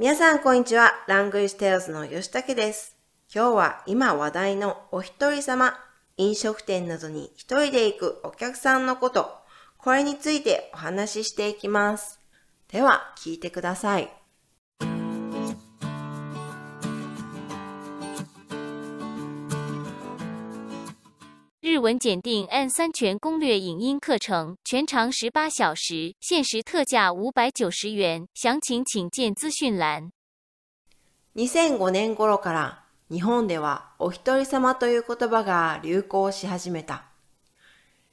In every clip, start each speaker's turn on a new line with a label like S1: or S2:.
S1: 皆さんこんにちは。ラングイステールズの吉武です。今日は今話題のお一人様、飲食店などに一人で行くお客さんのこと、これについてお話ししていきます。では、聞いてください。
S2: 日文检定 N 三全攻略影音课程，全长十八小时，限时特价五百九十元。详情请见资讯栏。
S1: 2005年頃から日本ではお一人様という言葉が流行し始めた。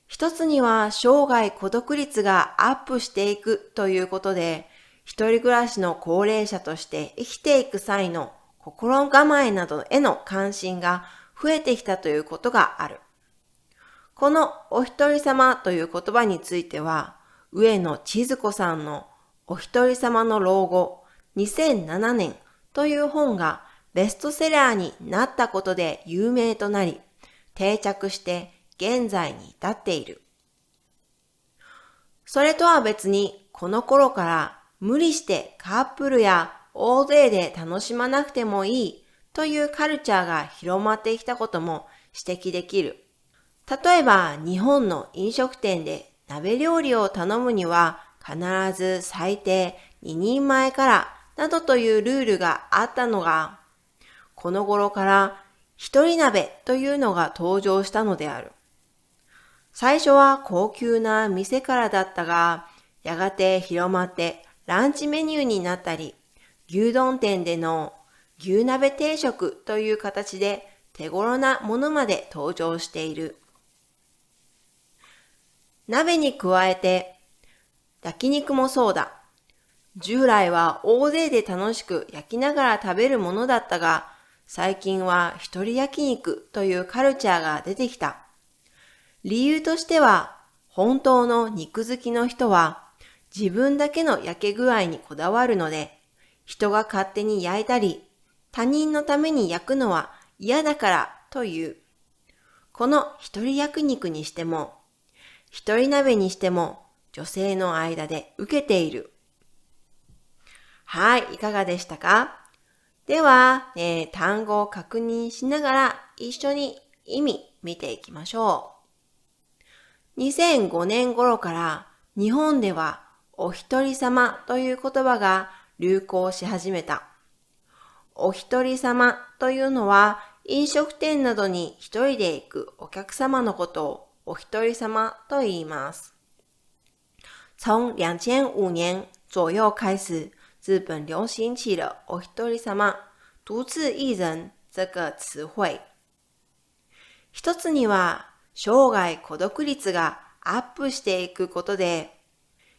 S1: 一つには生涯孤独率がアップしていくということで、一人暮らしの高齢者として生きていく際の心構えなどへの関心が増えてきたということがある。このお一人様という言葉については、上野千鶴子さんのお一人様の老後2007年という本がベストセラーになったことで有名となり、定着して現在に至っている。それとは別に、この頃から無理してカップルや大勢で楽しまなくてもいいというカルチャーが広まってきたことも指摘できる。例えば日本の飲食店で鍋料理を頼むには必ず最低2人前からなどというルールがあったのが、この頃から一人鍋というのが登場したのである。最初は高級な店からだったが、やがて広まってランチメニューになったり、牛丼店での牛鍋定食という形で手頃なものまで登場している。鍋に加えて、焼肉もそうだ。従来は大勢で楽しく焼きながら食べるものだったが、最近は一人焼肉というカルチャーが出てきた。理由としては、本当の肉好きの人は自分だけの焼け具合にこだわるので、人が勝手に焼いたり、他人のために焼くのは嫌だからという。この一人焼肉にしても、一人鍋にしても女性の間で受けている。はい、いかがでしたか？では、えー、単語を確認しながら一緒に意味見ていきましょう。2005年頃から日本ではお一人様という言葉が流行し始めた。お一人様というのは飲食店などに一人で行くお客様のことをお一人様と言います。从2005年左右开始，日本流行起了“お一人様”独自一人这个词汇。一つには、生涯孤独率がアップしていくことで、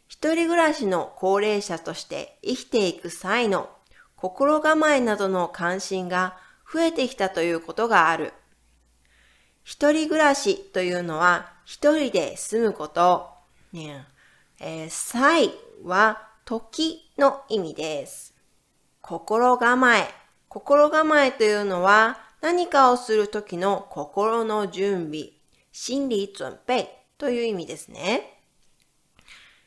S1: 一人暮らしの高齢者として生きていく際の心構えなどの関心が増えてきたということがある。一人暮らしというのは一人で住むこと。えー、歳は時の意味です。心構え。心構えというのは何かをするときの心の準備、心理準備という意味ですね。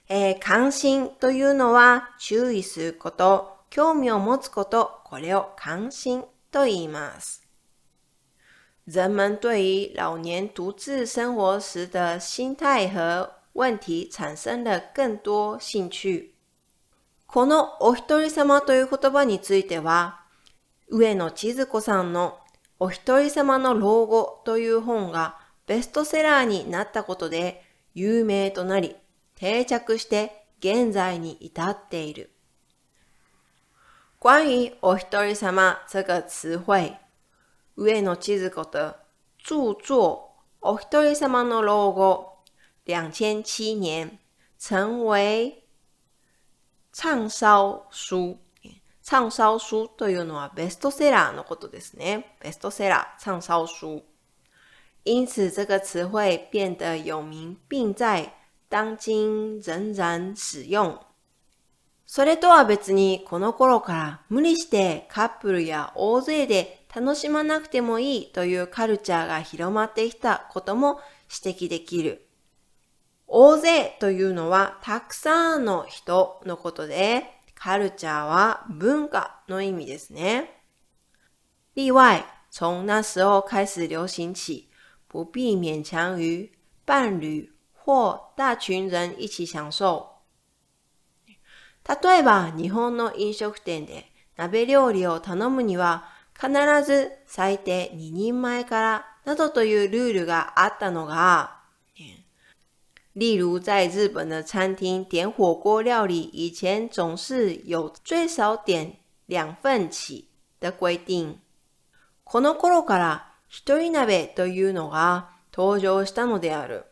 S1: えー、関心というのは注意すること、興味を持つこと、これを関心と言います。人们对于老年独自生活时的心态和问题产生了更多興趣。このお一人様という言葉については、上野千鶴子さんのお一人様の老後という本がベストセラーになったことで有名となり、定着して現在に至っている。关于お一人様这个词汇，上野千鶴子的著作《お一人様の老後》2007年成为畅销書。畅销書というのはベストセラーのことですね。ベストセラー、畅销書。因此，这个词汇变得有名，并在当今仍然使用。それとは別に、この頃から無理してカップルや大勢で楽しまなくてもいいというカルチャーが広まってきたことも指摘できる。大勢というのはたくさんの人のことで、カルチャーは文化の意味ですね。例外，从那时候开始流行起，不必勉强于伴侣或大群人一起享受。例えば、日本の飲食店で鍋料理を頼むには、必ず最低2人前からなどというルールがあったのが、例如在日本的餐厅点火锅料理，以前总是有最少点两份起的规定。この頃から一人鍋というのが登場したのである。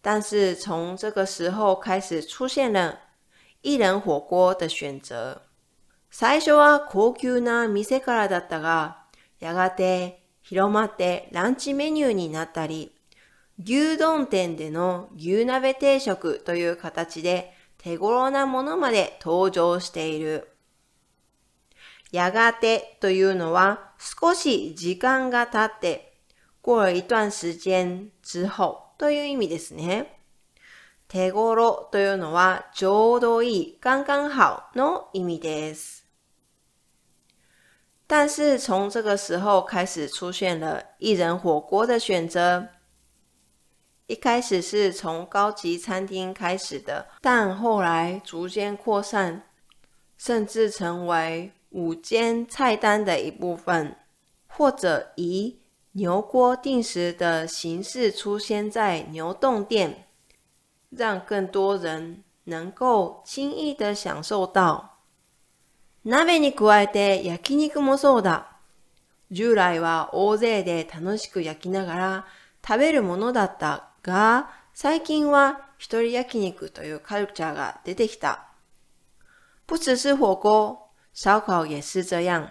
S1: 但是从这个时候开始出现了一人火锅的选择。最初は高級な店からだったが、やがて広まってランチメニューになったり、牛丼店での牛鍋定食という形で手頃なものまで登場している。やがてというのは少し時間が経って過了一段時間之後という意味ですね。手頃というのはちょうどいい、刚刚好の意味です。但是从这个时候开始出现了一人火锅的选择。一开始是从高级餐厅开始的，但后来逐渐扩散，甚至成为午间菜单的一部分，或者以牛锅定时的形式出现在牛洞店，让更多人能够轻易的享受到。鍋に加えて焼肉もそうだ。従来は大勢で楽しく焼きながら食べるものだったが、最近は一人焼肉というカルチャーが出てきた。不只是火锅，烧烤也是这样。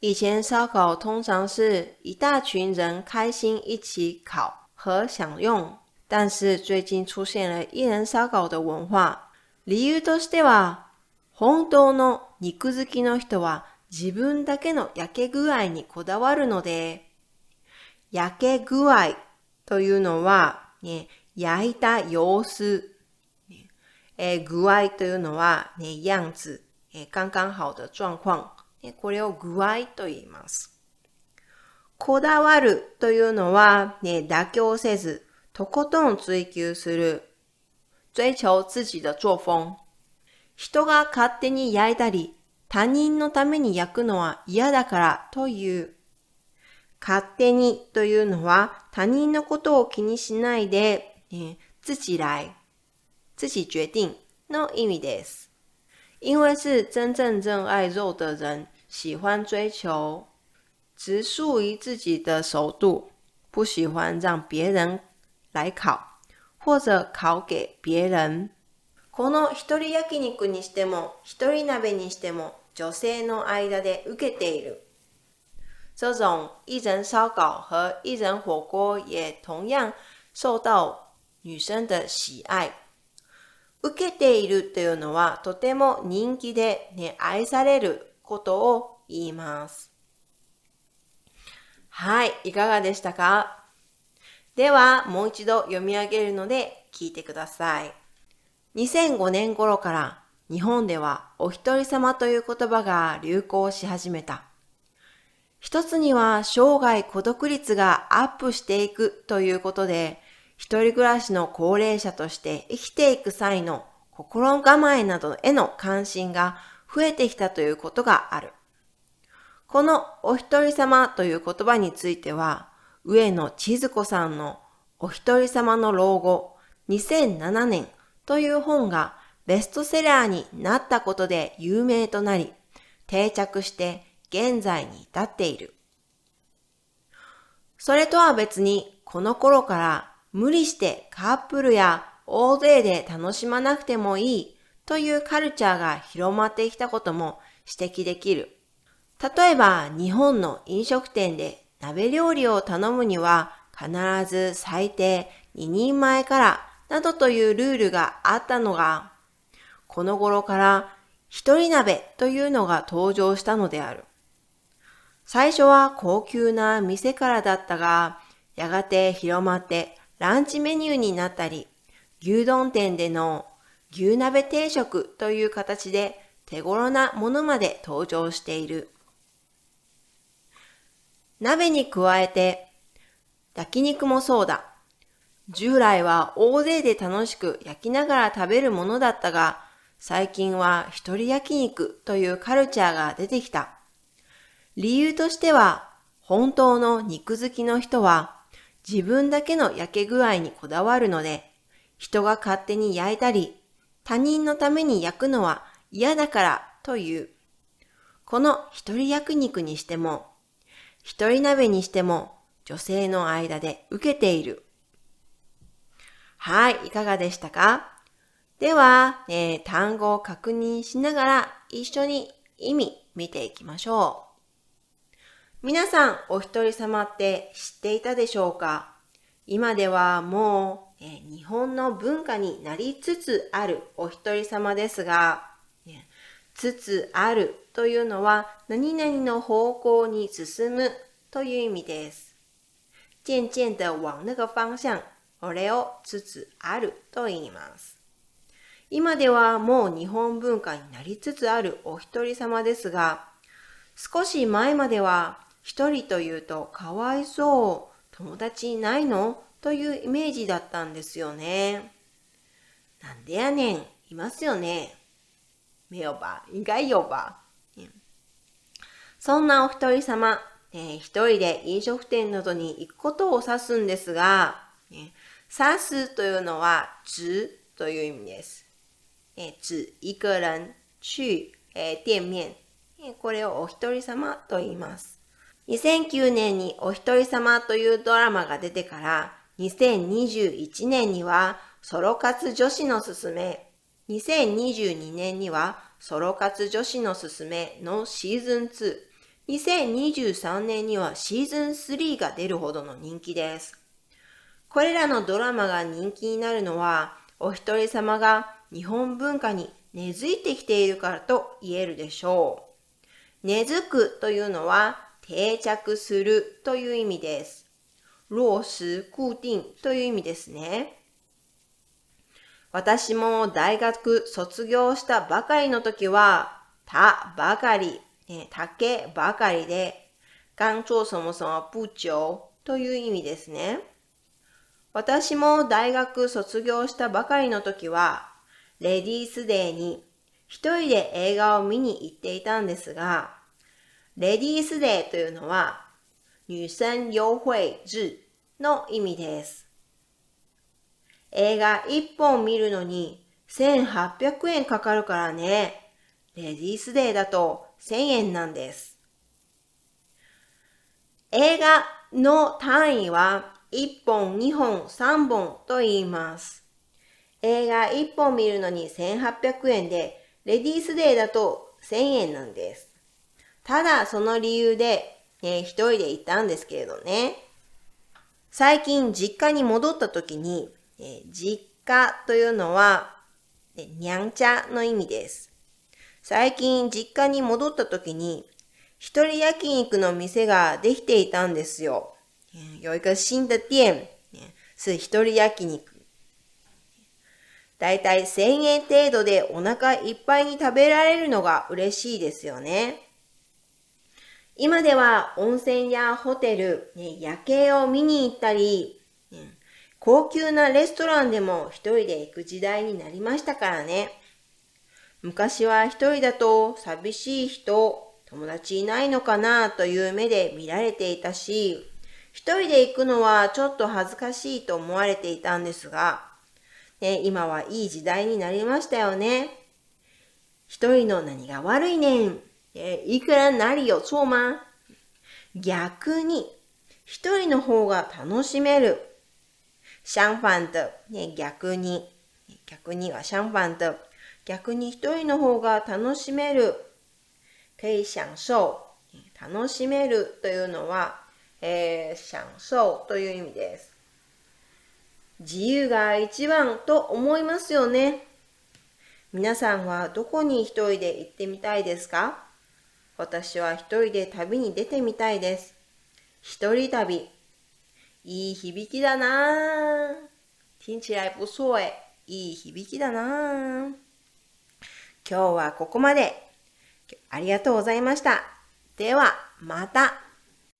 S1: 以前烧烤通常是一大群人开心一起烤和享用，但是最近出现了一人烧烤的文化。理由としては、本当の肉好きの人は自分だけの焼け具合にこだわるので、焼け具合というのは、ね、焼いた様子、えー、具合というのは、ね、样子、えー、刚刚好的状況、ね、これを具合と言います。こだわるというのは、ね、妥協せず、とことん追求する、追求自己的作風。人が勝手に焼いたり、他人のために焼くのは嫌だからという。勝手にというのは他人のことを気にしないで、ね、自己来、自己決定の意味です。因为是真正热爱肉的人，喜欢追求只属于自己的熟度，不喜欢让别人来烤，或者烤给别人。この一人焼肉にしても、一人鍋にしても、女性の間で受けている。这种一人烧烤和一人火锅也同样受到女生的喜愛。受けているというのはとても人気で、ね、愛されることを言います。はい、いかがでしたか？では、もう一度読み上げるので聞いてください。2005年頃から日本ではお一人様という言葉が流行し始めた。一つには生涯孤独率がアップしていくということで、一人暮らしの高齢者として生きていく際の心構えなどへの関心が増えてきたということがある。このお一人様という言葉については、上野千鶴子さんのお一人様の老後2007年という本がベストセラーになったことで有名となり、定着して現在に至っている。それとは別に、この頃から無理してカップルや大勢で楽しまなくてもいいというカルチャーが広まってきたことも指摘できる。例えば日本の飲食店で鍋料理を頼むには必ず最低2人前からなどというルールがあったのが、この頃から一人鍋というのが登場したのである。最初は高級な店からだったが、やがて広まってランチメニューになったり、牛丼店での牛鍋定食という形で手頃なものまで登場している。鍋に加えて、焼肉もそうだ。従来は大勢で楽しく焼きながら食べるものだったが、最近は一人焼肉というカルチャーが出てきた。理由としては、本当の肉好きの人は自分だけの焼け具合にこだわるので、人が勝手に焼いたり、他人のために焼くのは嫌だからという。この一人焼肉にしても、一人鍋にしても女性の間で受けている。はい、いかがでしたか？では、えー、単語を確認しながら一緒に意味見ていきましょう。皆さん、お一人様って知っていたでしょうか？今ではもう、えー、日本の文化になりつつあるお一人様ですが、つつあるというのは何々の方向に進むという意味です。渐渐的往那个方向、これをつつあると言います。今ではもう日本文化になりつつあるお一人様ですが、少し前までは一人というとかわいそう、友達いないのというイメージだったんですよね。なんでやねん、いますよね。没有吧应该有吧そんなお一人様、えー、一人で飲食店などに行くことを指すんですが、指すというのは、指という意味です。え指一个人去、え店面、えこれをお一人様と言います。2009年にお一人様というドラマが出てから、2021年にはソロ活女子のすすめ、2022年にはソロ活女子のすすめのシーズン2、2023年にはシーズン3が出るほどの人気です。これらのドラマが人気になるのは、お一人様が日本文化に根付いてきているからと言えるでしょう。根付くというのは定着するという意味です。落实固定という意味ですね。私も大学卒業したばかりの時は、たばかり、ね、竹ばかりで、刚做什么什么不久という意味ですね。私も大学卒業したばかりの時は、レディースデーに一人で映画を見に行っていたんですが、レディースデーというのは、女生優惠日の意味です。映画1本見るのに1800円かかるからね。レディースデーだと1000円なんです。映画の単位は1本、2本、3本と言います。映画1本見るのに1800円で、レディースデーだと1000円なんです。ただその理由で、ね、一人で行ったんですけれどね。最近実家に戻った時に、え実家というのは、ね、にゃんちゃの意味です。最近実家に戻った時に、一人焼肉の店ができていたんですよ。有一个新的店、是一人焼肉。だいたい1000円程度でお腹いっぱいに食べられるのが嬉しいですよね。今では温泉やホテル、ね、夜景を見に行ったり、高級なレストランでも一人で行く時代になりましたからね。昔は一人だと寂しい人、友達いないのかなという目で見られていたし、一人で行くのはちょっと恥ずかしいと思われていたんですが、ね、今はいい時代になりましたよね。一人の何が悪いねん。えいくらなりよ、そうま。逆に、一人の方が楽しめる。相反的、ね、逆に、逆には相反的、逆に一人の方が楽しめる、可以享受、楽しめるというのは、えー、享受という意味です。自由が一番と思いますよね。皆さんはどこに一人で行ってみたいですか？私は一人で旅に出てみたいです。一人旅。いい響きだなぁ听起来不错诶，いい響きだなぁ今日はここまで。ありがとうございました。では、また。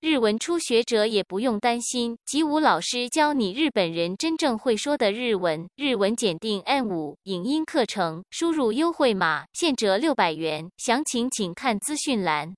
S2: 日文初学者也不用担心，吉武老师教你日本人真正会说的日文。日文检定 N 五影音课程，输入优惠码现折六百元，详情请看资讯栏。